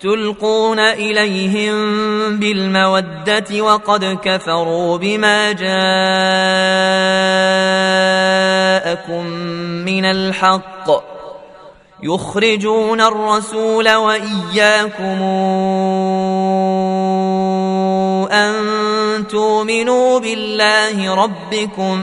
تلقون إليهم بالمودة وقد كفروا بما جاءكم من الحق يخرجون الرسول وإياكم أن تؤمنوا بالله ربكم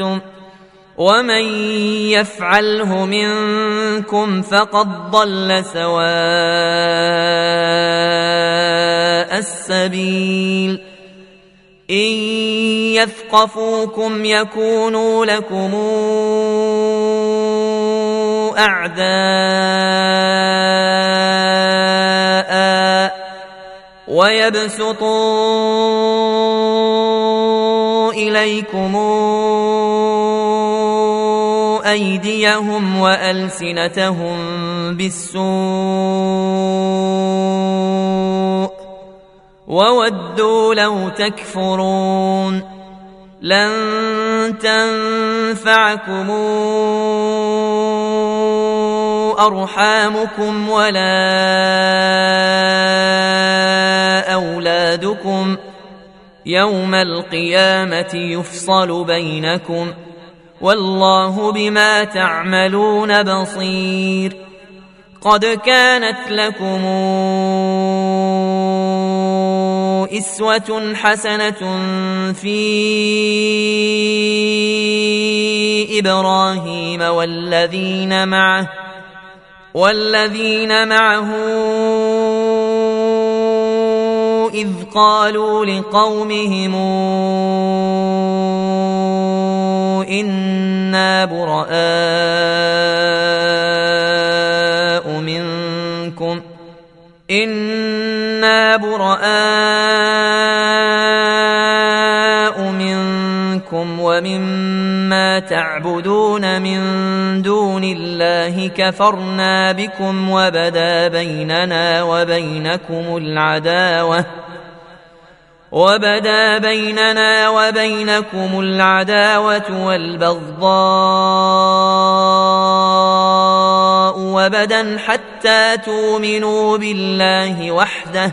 اعلنتم ومن يفعله منكم فقد ضل سواء السبيل ان يثقفوكم يكونوا لكم اعداء ويبسطوا إليكم أيديهم وألسنتهم بالسوء وودوا لو تكفرون لن تنفعكم أرحامكم ولا اولادكم يوم القيامه يفصل بينكم والله بما تعملون بصير قد كانت لكم اسوه حسنه في إبراهيم والذين معه والذين معه إذ قالوا لقومهم إنا براء منكم إنا براء منكم ومما تعبدون من دون الله كفرنا بكم وبدا بيننا وبينكم العداوة وبدا بيننا وبينكم العداوة والبغضاء وبدا حتى تؤمنوا بالله وحده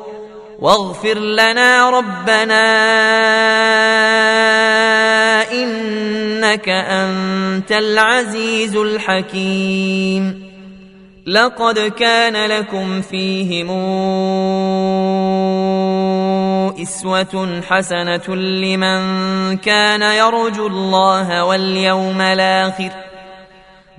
واغفر لنا ربنا إنك أنت العزيز الحكيم. لقد كان لكم فيهم إسوة حسنة لمن كان يرجو الله واليوم الآخر.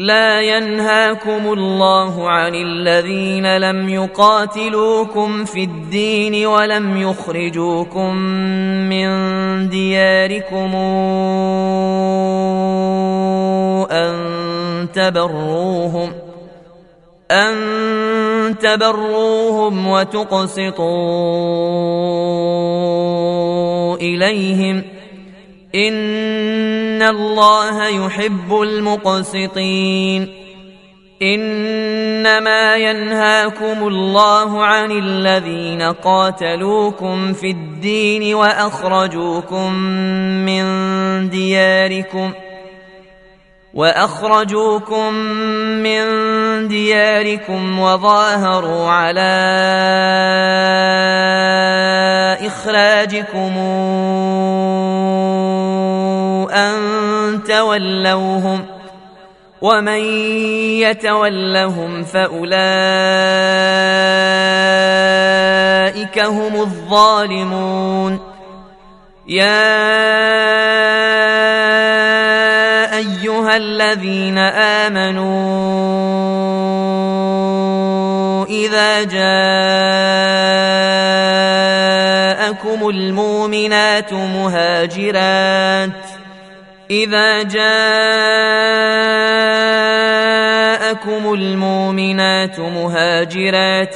لا ينهاكم الله عن الذين لم يقاتلوكم في الدين ولم يخرجوكم من دياركم أن تبروهم أن تبروهم وتقسطوا إليهم إن الله يحب المقسطين إنما ينهاكم الله عن الذين قاتلوكم في الدين وأخرجوكم من دياركم ۖ واخرجوكم من دياركم وظاهروا على اخراجكم ان تولوهم ومن يتولهم فاولئك هم الظالمون يا ايها الذين امنوا اذا جاءكم المؤمنات مهاجرات إذا جاءكم المؤمنات مهاجرات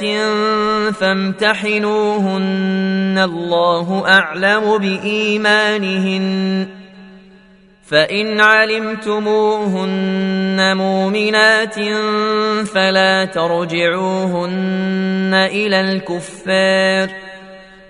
فامتحنوهن الله أعلم بإيمانهن. فإن علمتموهن مؤمنات فلا ترجعوهن إلى الكفار.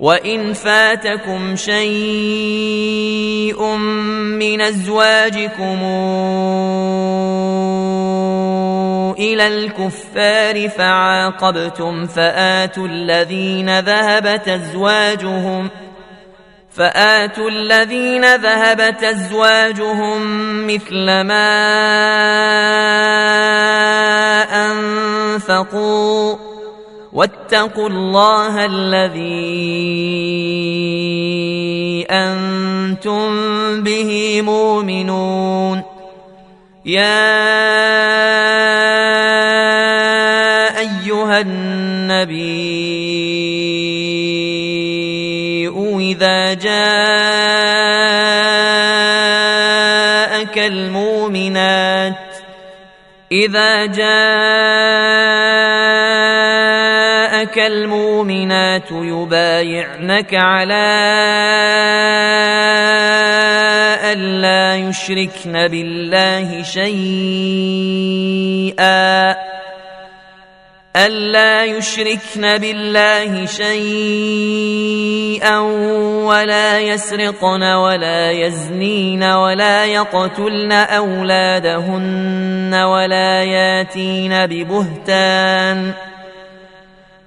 وان فاتكم شيء من ازواجكم إلى الكفار فعاقبتم فاتوا الذين ذهبت ازواجهم ۖ فآتوا الذين ذهبت أزواجهم مثل ما أنفقوا واتقوا الله الذي أنتم به مؤمنون. يا أيها النبي إذا جاءك المؤمنات إذا جاءك المؤمنات يبايعنك على ألا يشركن بالله شيئا. ألا يشركن بالله شيئا ولا يسرقن ولا يزنين ولا يقتلن أولادهن ولا ياتين ببهتان.